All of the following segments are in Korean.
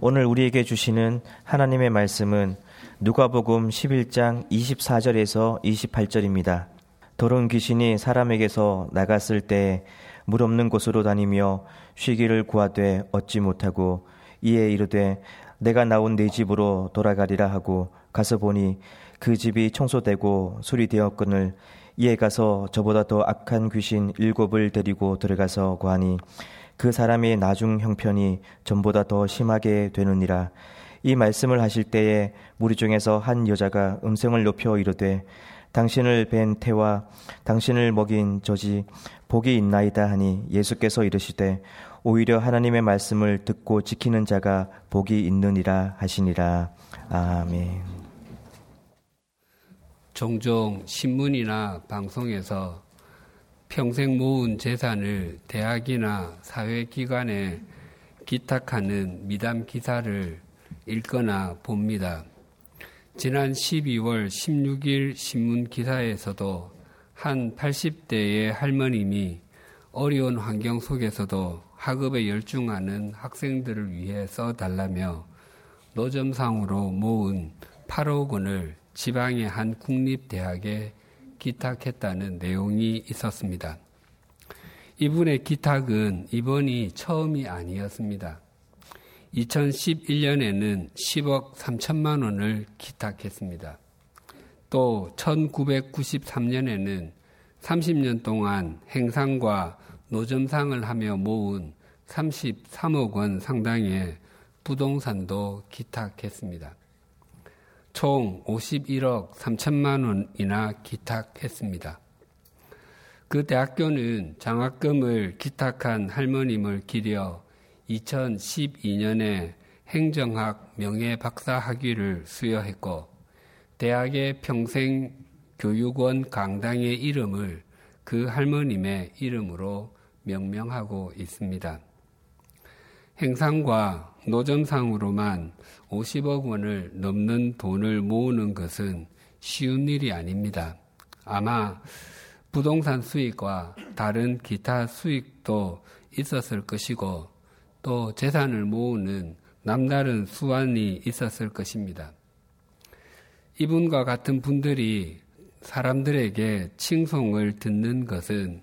오늘 우리에게 주시는 하나님의 말씀은 누가복음 11장 24절에서 28절입니다. 더러운 귀신이 사람에게서 나갔을 때 물 없는 곳으로 다니며 쉬기를 구하되 얻지 못하고 이에 이르되 내가 나온 내 집으로 돌아가리라 하고 가서 보니 그 집이 청소되고 수리되었거늘 이에 가서 저보다 더 악한 귀신 일곱을 데리고 들어가서 구하니 그 사람의 나중 형편이 전보다 더 심하게 되느니라. 이 말씀을 하실 때에 무리 중에서 한 여자가 음성을 높여 이르되 당신을 뵌 태와 당신을 먹인 저지 복이 있나이다 하니 예수께서 이르시되 오히려 하나님의 말씀을 듣고 지키는 자가 복이 있느니라 하시니라. 아멘. 종종 신문이나 방송에서 평생 모은 재산을 대학이나 사회기관에 기탁하는 미담 기사를 읽거나 봅니다. 지난 12월 16일 신문 기사에서도 한 80대의 할머님이 어려운 환경 속에서도 학업에 열중하는 학생들을 위해 써달라며 노점상으로 모은 8억 원을 지방의 한 국립대학에 기탁했다는 내용이 있었습니다. 이분의 기탁은 이번이 처음이 아니었습니다. 2011년에는 10억 3천만 원을 기탁했습니다. 또 1993년에는 30년 동안 행상과 노점상을 하며 모은 33억 원 상당의 부동산도 기탁했습니다. 총 51억 3천만 원이나 기탁했습니다. 그 대학교는 장학금을 기탁한 할머님을 기려 2012년에 행정학 명예박사 학위를 수여했고 대학의 평생 교육원 강당의 이름을 그 할머님의 이름으로 명명하고 있습니다. 행상과 노점상으로만 50억 원을 넘는 돈을 모으는 것은 쉬운 일이 아닙니다. 아마 부동산 수익과 다른 기타 수익도 있었을 것이고 또 재산을 모으는 남다른 수완이 있었을 것입니다. 이분과 같은 분들이 사람들에게 칭송을 듣는 것은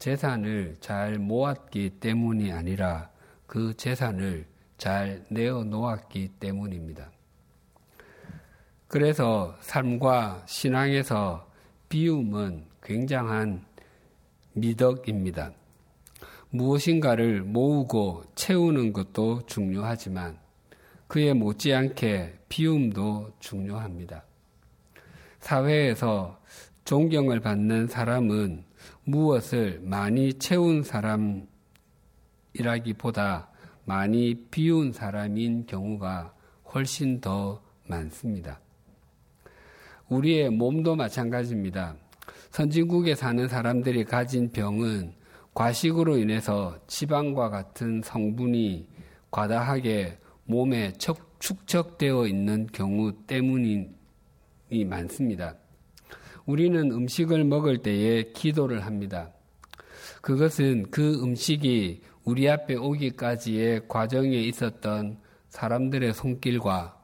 재산을 잘 모았기 때문이 아니라 그 재산을 잘 내어 놓았기 때문입니다. 그래서 삶과 신앙에서 비움은 굉장한 미덕입니다. 무엇인가를 모으고 채우는 것도 중요하지만 그에 못지않게 비움도 중요합니다. 사회에서 존경을 받는 사람은 무엇을 많이 채운 사람 이라기보다 많이 비운 사람인 경우가 훨씬 더 많습니다. 우리의 몸도 마찬가지입니다. 선진국에 사는 사람들이 가진 병은 과식으로 인해서 지방과 같은 성분이 과다하게 몸에 축적되어 있는 경우 때문이 많습니다. 우리는 음식을 먹을 때에 기도를 합니다. 그것은 그 음식이 우리 앞에 오기까지의 과정에 있었던 사람들의 손길과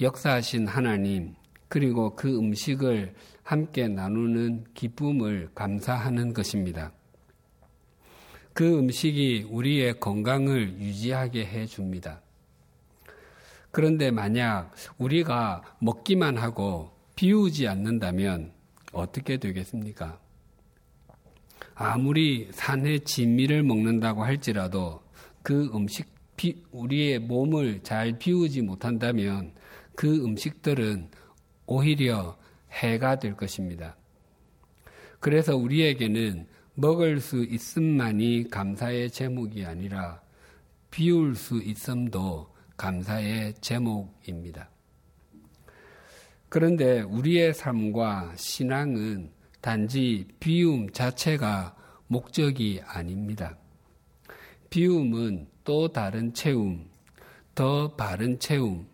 역사하신 하나님, 그리고 그 음식을 함께 나누는 기쁨을 감사하는 것입니다. 그 음식이 우리의 건강을 유지하게 해 줍니다. 그런데 만약 우리가 먹기만 하고 비우지 않는다면 어떻게 되겠습니까? 아무리 산의 진미를 먹는다고 할지라도 그 음식, 우리의 몸을 잘 비우지 못한다면 그 음식들은 오히려 해가 될 것입니다. 그래서 우리에게는 먹을 수 있음만이 감사의 제목이 아니라 비울 수 있음도 감사의 제목입니다. 그런데 우리의 삶과 신앙은 단지 비움 자체가 목적이 아닙니다. 비움은 또 다른 채움, 더 바른 채움,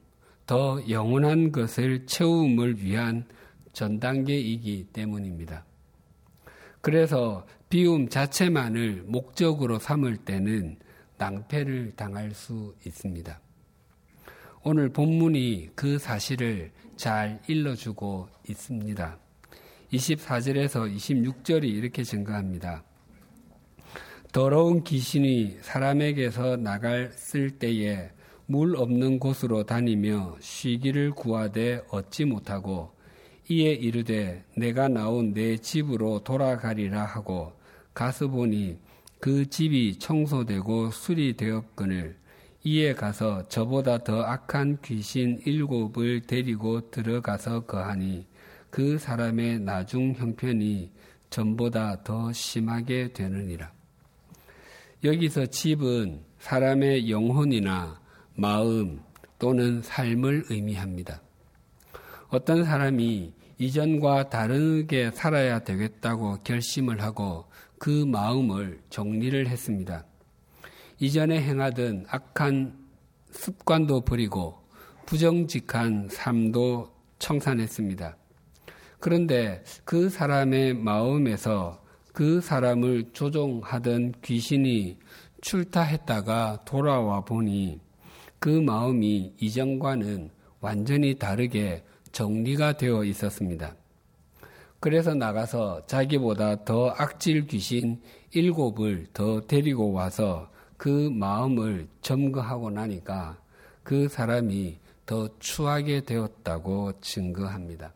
더 영원한 것을 채움을 위한 전 단계이기 때문입니다. 그래서 비움 자체만을 목적으로 삼을 때는 낭패를 당할 수 있습니다. 오늘 본문이 그 사실을 잘 일러주고 있습니다. 24절에서 26절이 이렇게 증가합니다. 더러운 귀신이 사람에게서 나갔을 때에 물 없는 곳으로 다니며 쉬기를 구하되 얻지 못하고 이에 이르되 내가 나온 내 집으로 돌아가리라 하고 가서 보니 그 집이 청소되고 수리되었거늘 이에 가서 저보다 더 악한 귀신 일곱을 데리고 들어가서 거하니 그 사람의 나중 형편이 전보다 더 심하게 되느니라. 여기서 집은 사람의 영혼이나 마음 또는 삶을 의미합니다. 어떤 사람이 이전과 다르게 살아야 되겠다고 결심을 하고 그 마음을 정리를 했습니다. 이전에 행하던 악한 습관도 버리고 부정직한 삶도 청산했습니다. 그런데 그 사람의 마음에서 그 사람을 조종하던 귀신이 출타했다가 돌아와 보니 그 마음이 이전과는 완전히 다르게 정리가 되어 있었습니다. 그래서 나가서 자기보다 더 악질 귀신 일곱을 더 데리고 와서 그 마음을 점거하고 나니까 그 사람이 더 추하게 되었다고 증거합니다.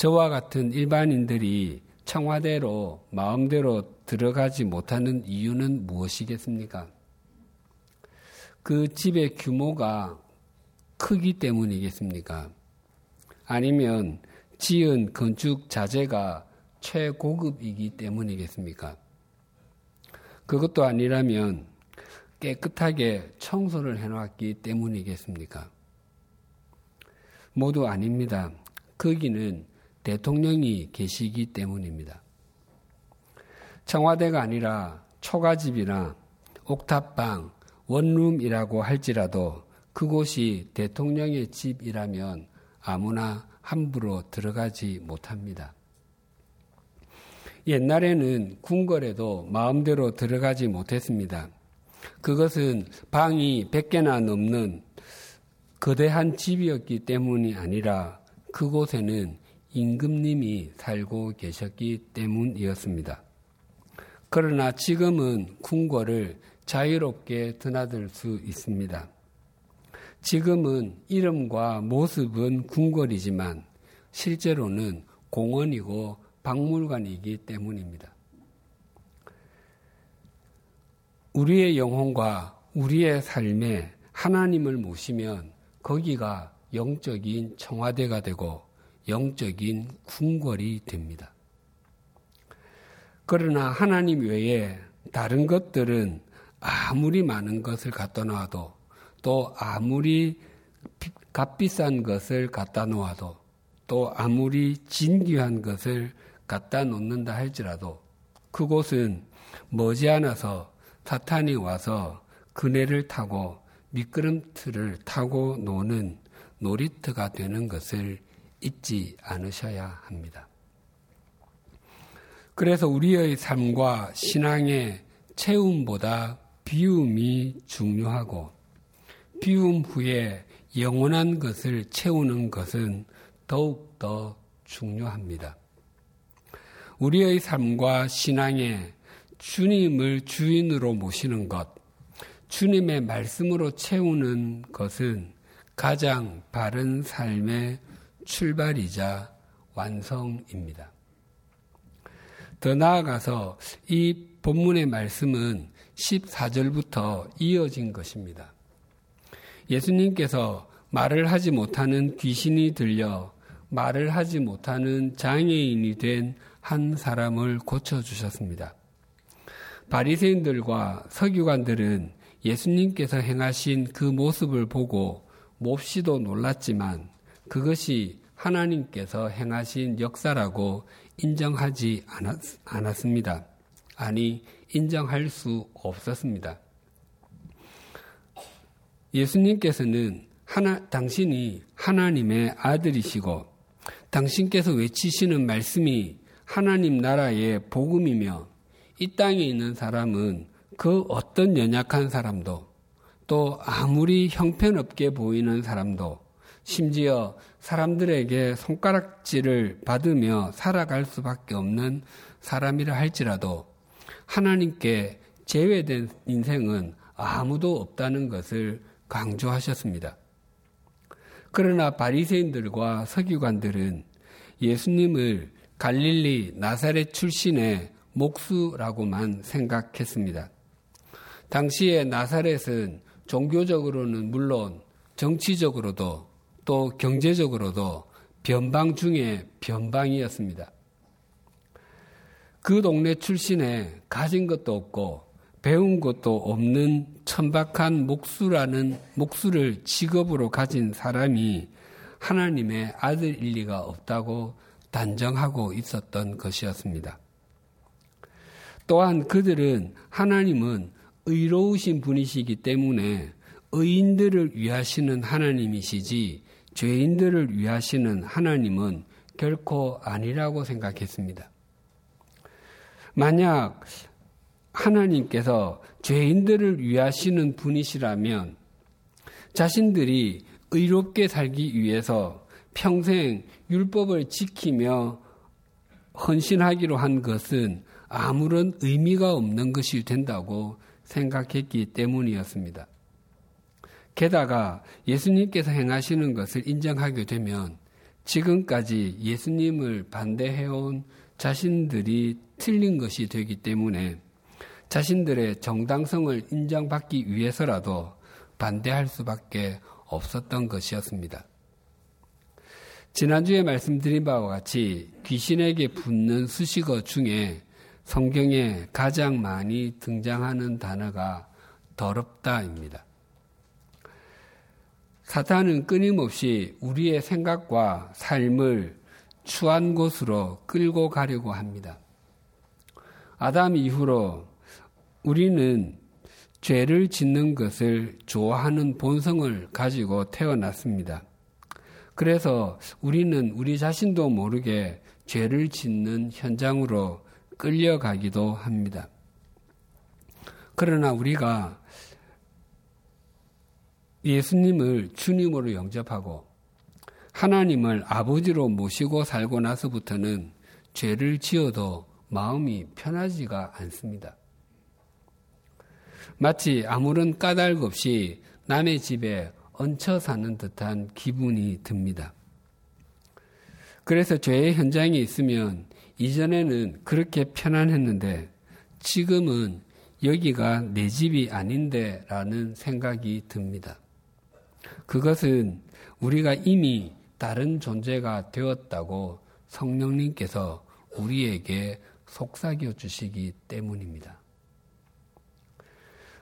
저와 같은 일반인들이 청와대로 마음대로 들어가지 못하는 이유는 무엇이겠습니까? 그 집의 규모가 크기 때문이겠습니까? 아니면 지은 건축 자재가 최고급이기 때문이겠습니까? 그것도 아니라면 깨끗하게 청소를 해놨기 때문이겠습니까? 모두 아닙니다. 거기는 대통령이 계시기 때문입니다. 청와대가 아니라 초가집이나 옥탑방, 원룸이라고 할지라도 그곳이 대통령의 집이라면 아무나 함부로 들어가지 못합니다. 옛날에는 궁궐에도 마음대로 들어가지 못했습니다. 그것은 방이 100개나 넘는 거대한 집이었기 때문이 아니라 그곳에는 임금님이 살고 계셨기 때문이었습니다. 그러나 지금은 궁궐을 자유롭게 드나들 수 있습니다. 지금은 이름과 모습은 궁궐이지만 실제로는 공원이고 박물관이기 때문입니다. 우리의 영혼과 우리의 삶에 하나님을 모시면 거기가 영적인 청와대가 되고 영적인 궁궐이 됩니다. 그러나 하나님 외에 다른 것들은 아무리 많은 것을 갖다 놓아도 또 아무리 값비싼 것을 갖다 놓아도 또 아무리 진귀한 것을 갖다 놓는다 할지라도 그곳은 머지않아서 사탄이 와서 그네를 타고 미끄럼틀을 타고 노는 놀이터가 되는 것을 잊지 않으셔야 합니다. 그래서 우리의 삶과 신앙의 체움보다 비움이 중요하고 비움 후에 영원한 것을 채우는 것은 더욱 더 중요합니다. 우리의 삶과 신앙에 주님을 주인으로 모시는 것, 주님의 말씀으로 채우는 것은 가장 바른 삶의 출발이자 완성입니다. 더 나아가서 이 본문의 말씀은 14절부터 이어진 것입니다. 예수님께서 말을 하지 못하는 귀신이 들려 말을 하지 못하는 장애인이 된 한 사람을 고쳐주셨습니다. 바리새인들과 서기관들은 예수님께서 행하신 그 모습을 보고 몹시도 놀랐지만 그것이 하나님께서 행하신 역사라고 인정하지 않았, 습니다 아니, 인정할 수 없었습니다. 예수님께서는 하나, 당신이 하나님의 아들이시고 당신께서 외치시는 말씀이 하나님 나라의 복음이며 이 땅에 있는 사람은 그 어떤 연약한 사람도 또 아무리 형편없게 보이는 사람도 심지어 사람들에게 손가락질을 받으며 살아갈 수밖에 없는 사람이라 할지라도 하나님께 제외된 인생은 아무도 없다는 것을 강조하셨습니다. 그러나 바리새인들과 서기관들은 예수님을 갈릴리 나사렛 출신의 목수라고만 생각했습니다. 당시에 나사렛은 종교적으로는 물론 정치적으로도 또 경제적으로도 변방 중에 변방이었습니다. 그 동네 출신에 가진 것도 없고 배운 것도 없는 천박한 목수라는 목수를 직업으로 가진 사람이 하나님의 아들일 리가 없다고 단정하고 있었던 것이었습니다. 또한 그들은 하나님은 의로우신 분이시기 때문에 의인들을 위하시는 하나님이시지 죄인들을 위하시는 하나님은 결코 아니라고 생각했습니다. 만약 하나님께서 죄인들을 위하시는 분이시라면 자신들이 의롭게 살기 위해서 평생 율법을 지키며 헌신하기로 한 것은 아무런 의미가 없는 것이 된다고 생각했기 때문이었습니다. 게다가 예수님께서 행하시는 것을 인정하게 되면 지금까지 예수님을 반대해온 자신들이 틀린 것이 되기 때문에 자신들의 정당성을 인정받기 위해서라도 반대할 수밖에 없었던 것이었습니다. 지난주에 말씀드린 바와 같이 귀신에게 붙는 수식어 중에 성경에 가장 많이 등장하는 단어가 더럽다입니다. 사탄은 끊임없이 우리의 생각과 삶을 추한 곳으로 끌고 가려고 합니다. 아담 이후로 우리는 죄를 짓는 것을 좋아하는 본성을 가지고 태어났습니다. 그래서 우리는 우리 자신도 모르게 죄를 짓는 현장으로 끌려가기도 합니다. 그러나 우리가 예수님을 주님으로 영접하고 하나님을 아버지로 모시고 살고 나서부터는 죄를 지어도 마음이 편하지가 않습니다. 마치 아무런 까닭 없이 남의 집에 얹혀 사는 듯한 기분이 듭니다. 그래서 죄의 현장에 있으면 이전에는 그렇게 편안했는데 지금은 여기가 내 집이 아닌데 라는 생각이 듭니다. 그것은 우리가 이미 다른 존재가 되었다고 성령님께서 우리에게 속삭여 주시기 때문입니다.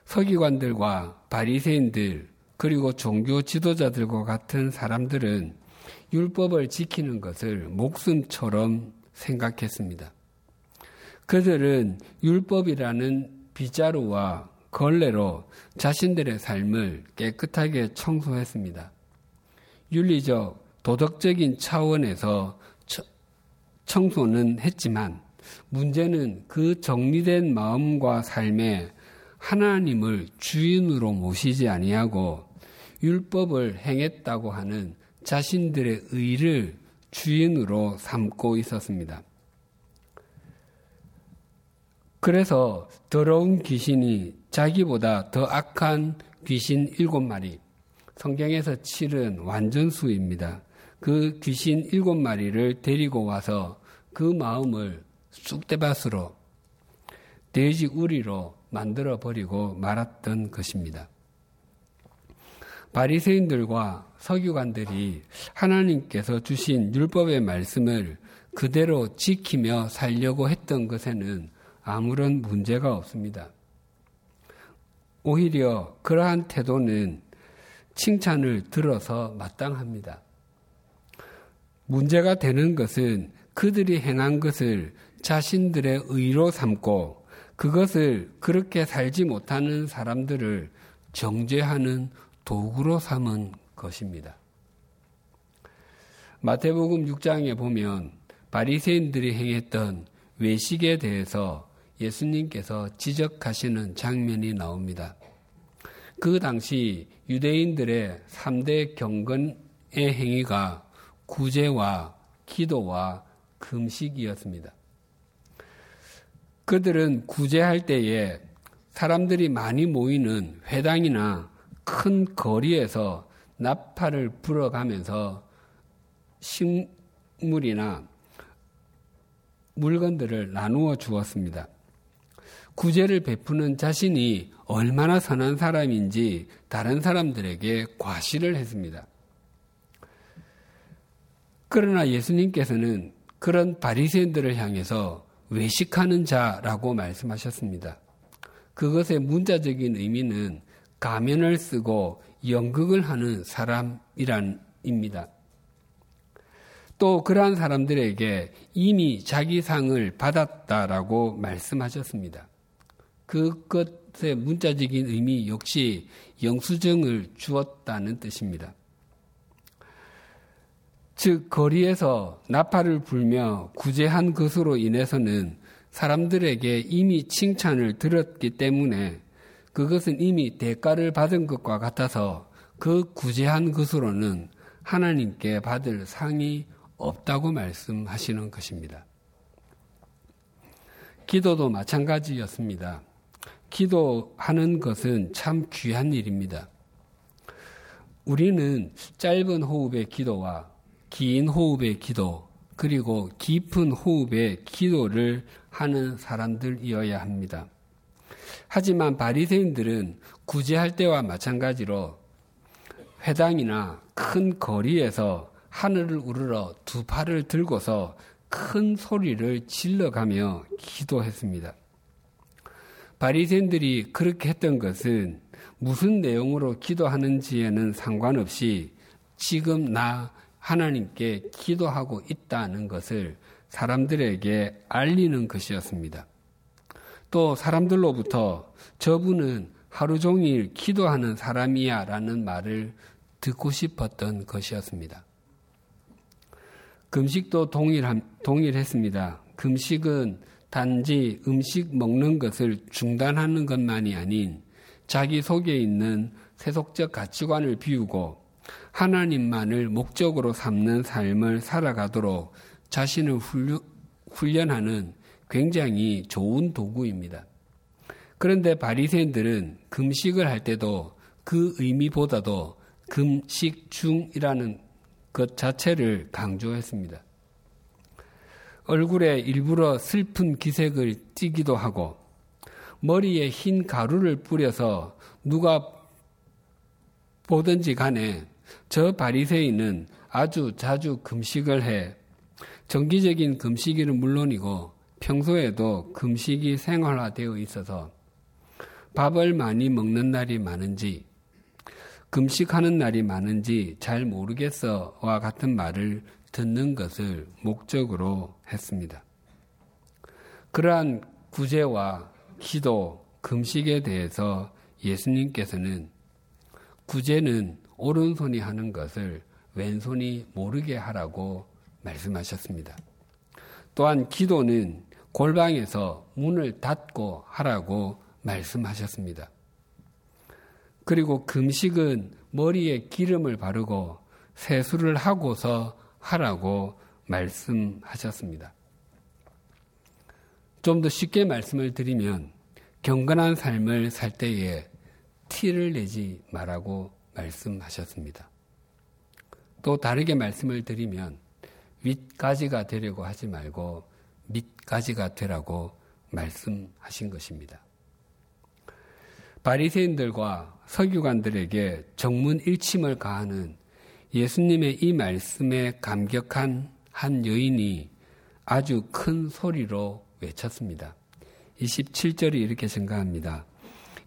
서기관들과 바리새인들 그리고 종교 지도자들과 같은 사람들은 율법을 지키는 것을 목숨처럼 생각했습니다. 그들은 율법이라는 빗자루와 걸레로 자신들의 삶을 깨끗하게 청소했습니다. 윤리적, 도덕적인 차원에서 청소는 했지만 문제는 그 정리된 마음과 삶에 하나님을 주인으로 모시지 아니하고 율법을 행했다고 하는 자신들의 의를 주인으로 삼고 있었습니다. 그래서 더러운 귀신이 자기보다 더 악한 귀신 일곱 마리, 성경에서 칠은 완전수입니다. 그 귀신 일곱 마리를 데리고 와서 그 마음을 쑥대밭으로 돼지 우리로 만들어 버리고 말았던 것입니다. 바리새인들과 서기관들이 하나님께서 주신 율법의 말씀을 그대로 지키며 살려고 했던 것에는 아무런 문제가 없습니다. 오히려 그러한 태도는 칭찬을 들어서 마땅합니다. 문제가 되는 것은 그들이 행한 것을 자신들의 의로 삼고 그것을 그렇게 살지 못하는 사람들을 정죄하는 도구로 삼은 것입니다. 마태복음 6장에 보면 바리새인들이 행했던 외식에 대해서 예수님께서 지적하시는 장면이 나옵니다. 그 당시 유대인들의 3대 경건의 행위가 구제와 기도와 금식이었습니다. 그들은 구제할 때에 사람들이 많이 모이는 회당이나 큰 거리에서 나팔을 불어가면서 식물이나 물건들을 나누어 주었습니다. 구제를 베푸는 자신이 얼마나 선한 사람인지 다른 사람들에게 과시를 했습니다. 그러나 예수님께서는 그런 바리새인들을 향해서 외식하는 자라고 말씀하셨습니다. 그것의 문자적인 의미는 가면을 쓰고 연극을 하는 사람이란입니다. 또 그러한 사람들에게 이미 자기 상을 받았다라고 말씀하셨습니다. 그것의 문자적인 의미 역시 영수증을 주었다는 뜻입니다. 즉, 거리에서 나팔을 불며 구제한 것으로 인해서는 사람들에게 이미 칭찬을 들었기 때문에 그것은 이미 대가를 받은 것과 같아서 그 구제한 것으로는 하나님께 받을 상이 없다고 말씀하시는 것입니다. 기도도 마찬가지였습니다. 기도하는 것은 참 귀한 일입니다. 우리는 짧은 호흡의 기도와 긴 호흡의 기도, 그리고 깊은 호흡의 기도를 하는 사람들이어야 합니다. 하지만 바리새인들은 구제할 때와 마찬가지로 회당이나 큰 거리에서 하늘을 우르러 두 팔을 들고서 큰 소리를 질러가며 기도했습니다. 바리새인들이 그렇게 했던 것은 무슨 내용으로 기도하는지에는 상관없이 지금 나 하나님께 기도하고 있다는 것을 사람들에게 알리는 것이었습니다. 또 사람들로부터 저분은 하루 종일 기도하는 사람이야 라는 말을 듣고 싶었던 것이었습니다. 금식도 동일함, 동일했습니다. 금식은 단지 음식 먹는 것을 중단하는 것만이 아닌 자기 속에 있는 세속적 가치관을 비우고 하나님만을 목적으로 삼는 삶을 살아가도록 자신을 훈련하는 굉장히 좋은 도구입니다. 그런데 바리새인들은 금식을 할 때도 그 의미보다도 금식 중이라는 것 자체를 강조했습니다. 얼굴에 일부러 슬픈 기색을 띠기도 하고 머리에 흰 가루를 뿌려서 누가 보든지 간에 저 바리새인은 아주 자주 금식을 해 정기적인 금식일은 물론이고 평소에도 금식이 생활화되어 있어서 밥을 많이 먹는 날이 많은지 금식하는 날이 많은지 잘 모르겠어와 같은 말을 듣는 것을 목적으로 했습니다. 그러한 구제와 기도, 금식에 대해서 예수님께서는 구제는 오른손이 하는 것을 왼손이 모르게 하라고 말씀하셨습니다. 또한 기도는 골방에서 문을 닫고 하라고 말씀하셨습니다. 그리고 금식은 머리에 기름을 바르고 세수를 하고서 하라고 말씀하셨습니다. 좀 더 쉽게 말씀을 드리면 경건한 삶을 살 때에 티를 내지 말라고 말씀하셨습니다. 또 다르게 말씀을 드리면 윗가지가 되려고 하지 말고 밑가지가 되라고 말씀하신 것입니다. 바리새인들과 서기관들에게 정문 일침을 가하는 예수님의 이 말씀에 감격한 한 여인이 아주 큰 소리로 외쳤습니다. 27절이 이렇게 생각합니다.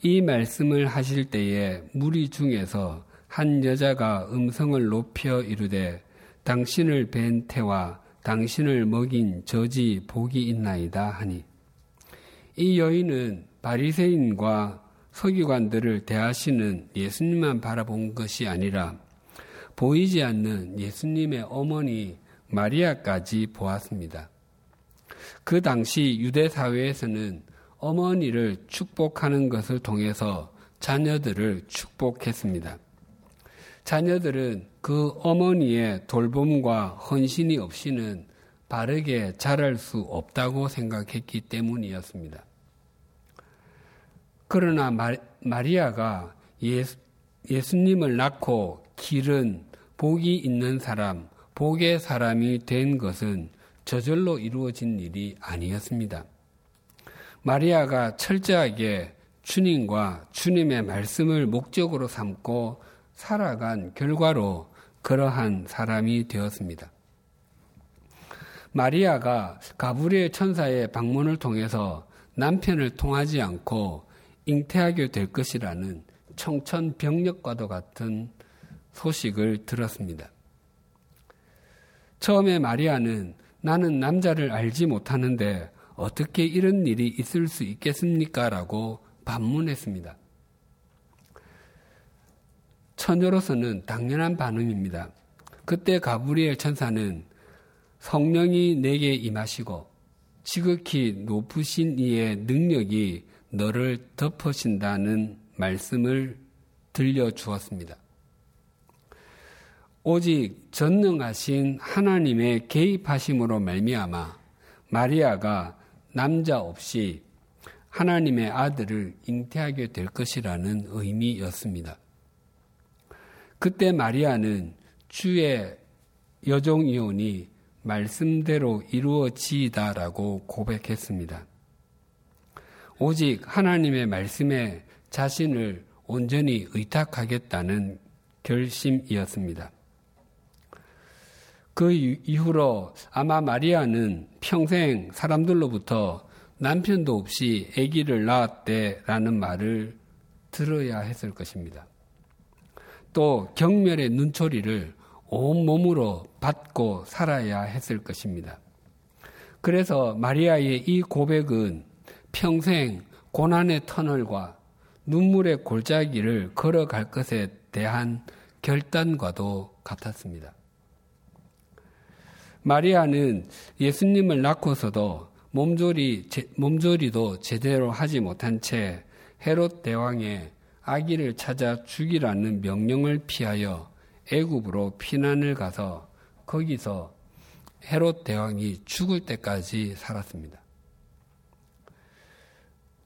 이 말씀을 하실 때에 무리 중에서 한 여자가 음성을 높여 이르되 당신을 뵌 태와 당신을 먹인 저지 복이 있나이다 하니 이 여인은 바리새인과 서기관들을 대하시는 예수님만 바라본 것이 아니라 보이지 않는 예수님의 어머니 마리아까지 보았습니다. 그 당시 유대 사회에서는 어머니를 축복하는 것을 통해서 자녀들을 축복했습니다. 자녀들은 그 어머니의 돌봄과 헌신이 없이는 바르게 자랄 수 없다고 생각했기 때문이었습니다. 그러나 마리아가 예수, 예수님을 낳고 기른 복이 있는 사람, 복의 사람이 된 것은 저절로 이루어진 일이 아니었습니다. 마리아가 철저하게 주님과 주님의 말씀을 목적으로 삼고 살아간 결과로 그러한 사람이 되었습니다. 마리아가 가브리엘 천사의 방문을 통해서 남편을 통하지 않고 잉태하게 될 것이라는 청천벽력과도 같은 소식을 들었습니다. 처음에 마리아는 나는 남자를 알지 못하는데 어떻게 이런 일이 있을 수 있겠습니까? 라고 반문했습니다. 처녀로서는 당연한 반응입니다. 그때 가브리엘 천사는 성령이 내게 임하시고 지극히 높으신 이의 능력이 너를 덮으신다는 말씀을 들려주었습니다. 오직 전능하신 하나님의 개입하심으로 말미암아 마리아가 남자 없이 하나님의 아들을 잉태하게 될 것이라는 의미였습니다. 그때 마리아는 주의 여종이오니 말씀대로 이루어지이다라고 고백했습니다. 오직 하나님의 말씀에 자신을 온전히 의탁하겠다는 결심이었습니다. 그 이후로 아마 마리아는 평생 사람들로부터 남편도 없이 아기를 낳았대라는 말을 들어야 했을 것입니다. 또 경멸의 눈초리를 온몸으로 받고 살아야 했을 것입니다. 그래서 마리아의 이 고백은 평생 고난의 터널과 눈물의 골짜기를 걸어갈 것에 대한 결단과도 같았습니다. 마리아는 예수님을 낳고서도 몸조리, 몸조리도 제대로 하지 못한 채 헤롯 대왕의 아기를 찾아 죽이라는 명령을 피하여 애굽으로 피난을 가서 거기서 헤롯 대왕이 죽을 때까지 살았습니다.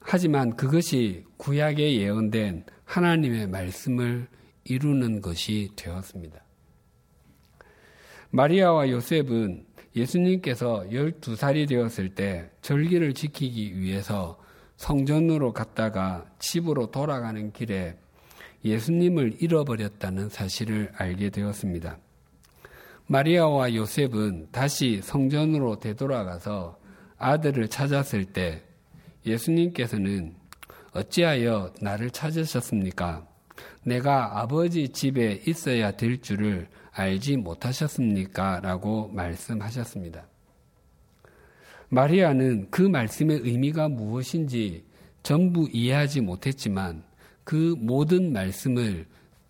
하지만 그것이 구약에 예언된 하나님의 말씀을 이루는 것이 되었습니다. 마리아와 요셉은 예수님께서 12살이 되었을 때 절기를 지키기 위해서 성전으로 갔다가 집으로 돌아가는 길에 예수님을 잃어버렸다는 사실을 알게 되었습니다. 마리아와 요셉은 다시 성전으로 되돌아가서 아들을 찾았을 때 예수님께서는 어찌하여 나를 찾으셨습니까? 내가 아버지 집에 있어야 될 줄을 알지 못하셨습니까? 라고 말씀하셨습니다. 마리아는 그 말씀의 의미가 무엇인지 전부 이해하지 못했지만 그 모든 말씀을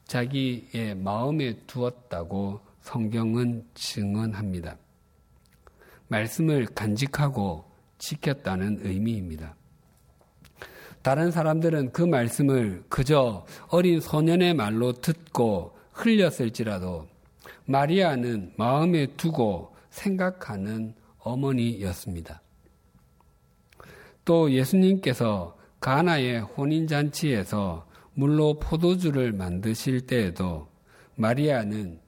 자기의 마음에 두었다고 성경은 증언합니다. 말씀을 간직하고 지켰다는 의미입니다. 다른 사람들은 그 말씀을 그저 어린 소년의 말로 듣고 흘렸을지라도 마리아는 마음에 두고 생각하는 어머니였습니다. 또 예수님께서 가나의 혼인잔치에서 물로 포도주를 만드실 때에도 마리아는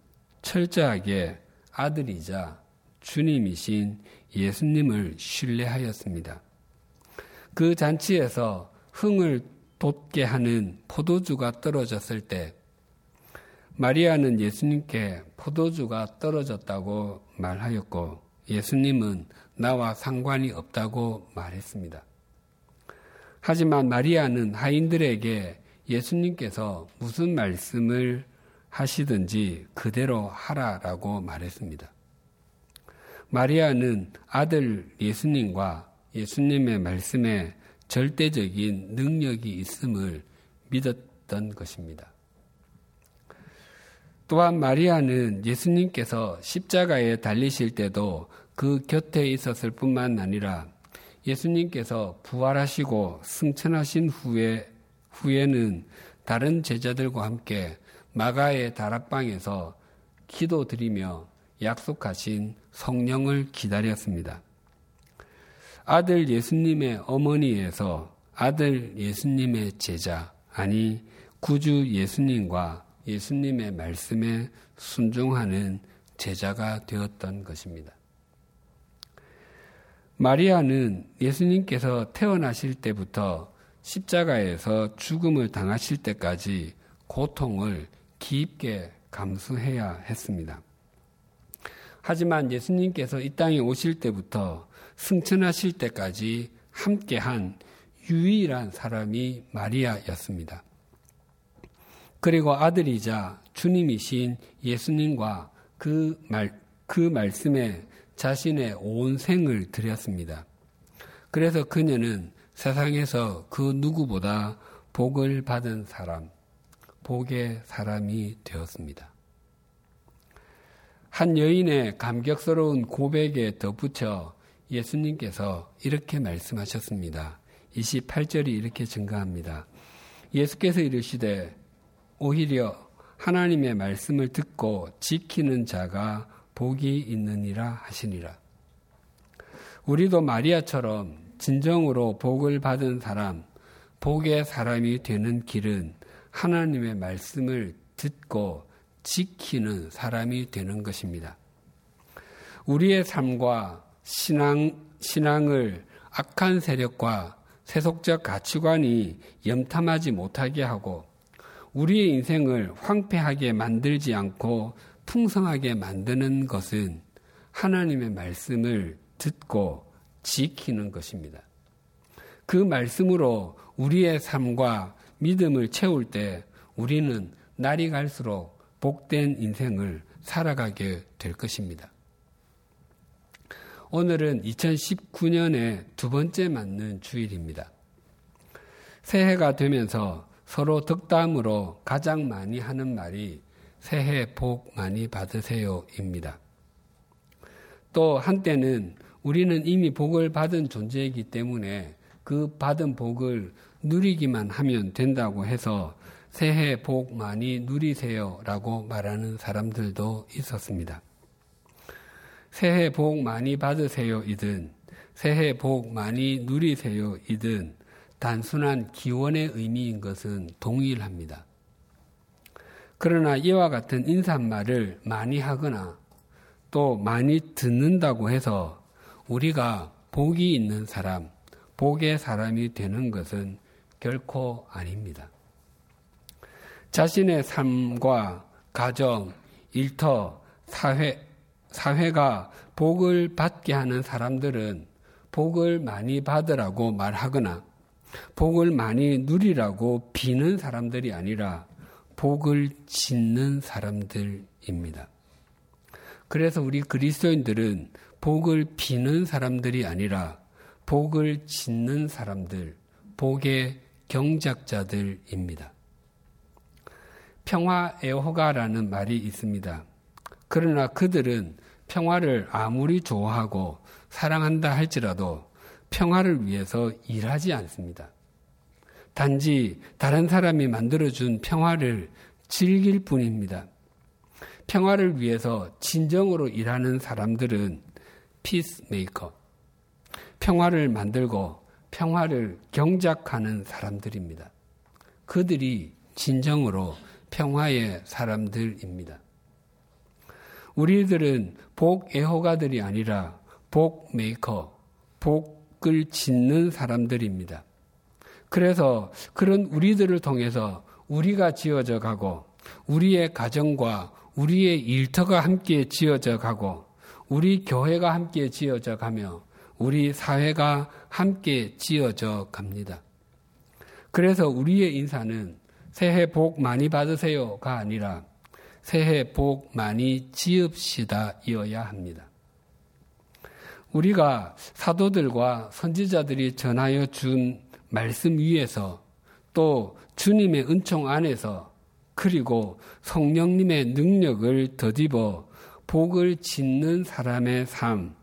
철저하게 아들이자 주님이신 예수님을 신뢰하였습니다. 그 잔치에서 흥을 돋게 하는 포도주가 떨어졌을 때 마리아는 예수님께 포도주가 떨어졌다고 말하였고 예수님은 나와 상관이 없다고 말했습니다. 하지만 마리아는 하인들에게 예수님께서 무슨 말씀을 하시든지 그대로 하라라고 말했습니다. 마리아는 아들 예수님과 예수님의 말씀에 절대적인 능력이 있음을 믿었던 것입니다. 또한 마리아는 예수님께서 십자가에 달리실 때도 그 곁에 있었을 뿐만 아니라 예수님께서 부활하시고 승천하신 후에, 후에는 다른 제자들과 함께 마가의 다락방에서 기도드리며 약속하신 성령을 기다렸습니다. 아들 예수님의 어머니에서 아들 예수님의 제자, 아니 구주 예수님과 예수님의 말씀에 순종하는 제자가 되었던 것입니다. 마리아는 예수님께서 태어나실 때부터 십자가에서 죽음을 당하실 때까지 고통을 깊게 감수해야 했습니다. 하지만 예수님께서 이 땅에 오실 때부터 승천하실 때까지 함께한 유일한 사람이 마리아였습니다. 그리고 아들이자 주님이신 예수님과 그 말, 그 말씀에 자신의 온 생을 드렸습니다. 그래서 그녀는 세상에서 그 누구보다 복을 받은 사람, 복의 사람이 되었습니다. 한 여인의 감격스러운 고백에 덧붙여 예수님께서 이렇게 말씀하셨습니다. 28절이 이렇게 증가합니다. 예수께서 이르시되 오히려 하나님의 말씀을 듣고 지키는 자가 복이 있느니라 하시니라. 우리도 마리아처럼 진정으로 복을 받은 사람, 복의 사람이 되는 길은 하나님의 말씀을 듣고 지키는 사람이 되는 것입니다. 우리의 삶과 신앙, 신앙을 악한 세력과 세속적 가치관이 염탐하지 못하게 하고 우리의 인생을 황폐하게 만들지 않고 풍성하게 만드는 것은 하나님의 말씀을 듣고 지키는 것입니다. 그 말씀으로 우리의 삶과 믿음을 채울 때 우리는 날이 갈수록 복된 인생을 살아가게 될 것입니다. 오늘은 2019년의 두 번째 맞는 주일입니다. 새해가 되면서 서로 덕담으로 가장 많이 하는 말이 새해 복 많이 받으세요입니다. 또 한때는 우리는 이미 복을 받은 존재이기 때문에 그 받은 복을 누리기만 하면 된다고 해서 새해 복 많이 누리세요 라고 말하는 사람들도 있었습니다. 새해 복 많이 받으세요 이든 새해 복 많이 누리세요 이든 단순한 기원의 의미인 것은 동일합니다. 그러나 이와 같은 인사말을 많이 하거나 또 많이 듣는다고 해서 우리가 복이 있는 사람, 복의 사람이 되는 것은 결코 아닙니다. 자신의 삶과 가정, 일터, 사회, 사회가 복을 받게 하는 사람들은 복을 많이 받으라고 말하거나 복을 많이 누리라고 비는 사람들이 아니라 복을 짓는 사람들입니다. 그래서 우리 그리스도인들은 복을 비는 사람들이 아니라 복을 짓는 사람들, 복의 경작자들입니다. 평화 애호가라는 말이 있습니다. 그러나 그들은 평화를 아무리 좋아하고 사랑한다 할지라도 평화를 위해서 일하지 않습니다. 단지 다른 사람이 만들어준 평화를 즐길 뿐입니다. 평화를 위해서 진정으로 일하는 사람들은 피스메이커, 평화를 만들고 평화를 경작하는 사람들입니다. 그들이 진정으로 평화의 사람들입니다. 우리들은 복 애호가들이 아니라 복 메이커, 복 을 짓는 사람들입니다. 그래서 그런 우리들을 통해서 우리가 지어져 가고 우리의 가정과 우리의 일터가 함께 지어져 가고 우리 교회가 함께 지어져 가며 우리 사회가 함께 지어져 갑니다. 그래서 우리의 인사는 새해 복 많이 받으세요가 아니라 새해 복 많이 지읍시다 이어야 합니다. 우리가 사도들과 선지자들이 전하여 준 말씀 위에서 또 주님의 은총 안에서 그리고 성령님의 능력을 더입어 복을 짓는 사람의 삶,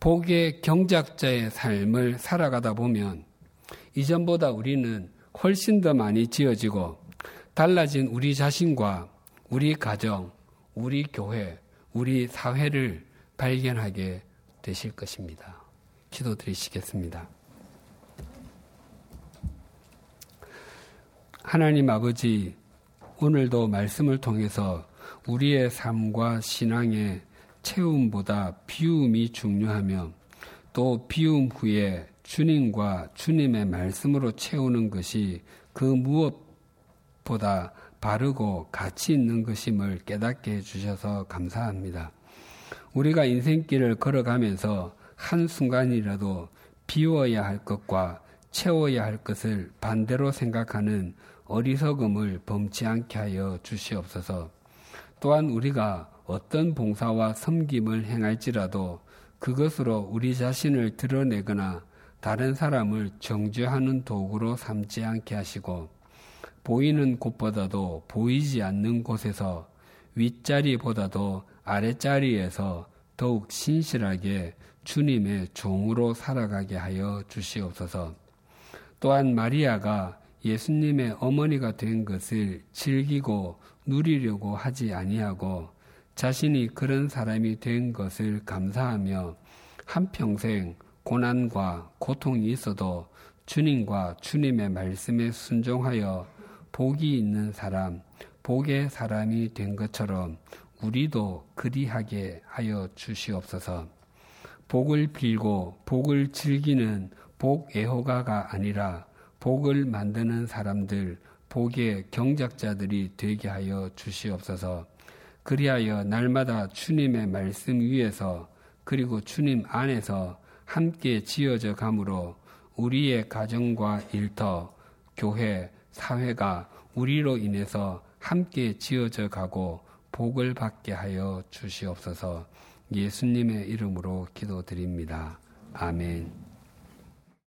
복의 경작자의 삶을 살아가다 보면 이전보다 우리는 훨씬 더 많이 지어지고 달라진 우리 자신과 우리 가정, 우리 교회, 우리 사회를 발견하게 되실 것입니다. 기도 드리시겠습니다. 하나님 아버지, 오늘도 말씀을 통해서 우리의 삶과 신앙의 체험보다 비움이 중요하며 또 비움 후에 주님과 주님의 말씀으로 채우는 것이 그 무엇보다 바르고 가치 있는 것임을 깨닫게 해주셔서 감사합니다. 우리가 인생길을 걸어가면서 한순간이라도 비워야 할 것과 채워야 할 것을 반대로 생각하는 어리석음을 범치 않게 하여 주시옵소서. 또한 우리가 어떤 봉사와 섬김을 행할지라도 그것으로 우리 자신을 드러내거나 다른 사람을 정죄하는 도구로 삼지 않게 하시고 보이는 곳보다도 보이지 않는 곳에서 윗자리보다도 아랫자리에서 더욱 신실하게 주님의 종으로 살아가게 하여 주시옵소서. 또한 마리아가 예수님의 어머니가 된 것을 즐기고 누리려고 하지 아니하고 자신이 그런 사람이 된 것을 감사하며 한평생 고난과 고통이 있어도 주님과 주님의 말씀에 순종하여 복이 있는 사람, 복의 사람이 된 것처럼 우리도 그리하게 하여 주시옵소서. 복을 빌고 복을 즐기는 복 애호가가 아니라 복을 만드는 사람들, 복의 경작자들이 되게 하여 주시옵소서. 그리하여 날마다 주님의 말씀 위에서 그리고 주님 안에서 함께 지어져 가므로 우리의 가정과 일터, 교회, 사회가 우리로 인해서 함께 지어져 가고 복을 받게 하여 주시옵소서 예수님의 이름으로 기도드립니다. 아멘.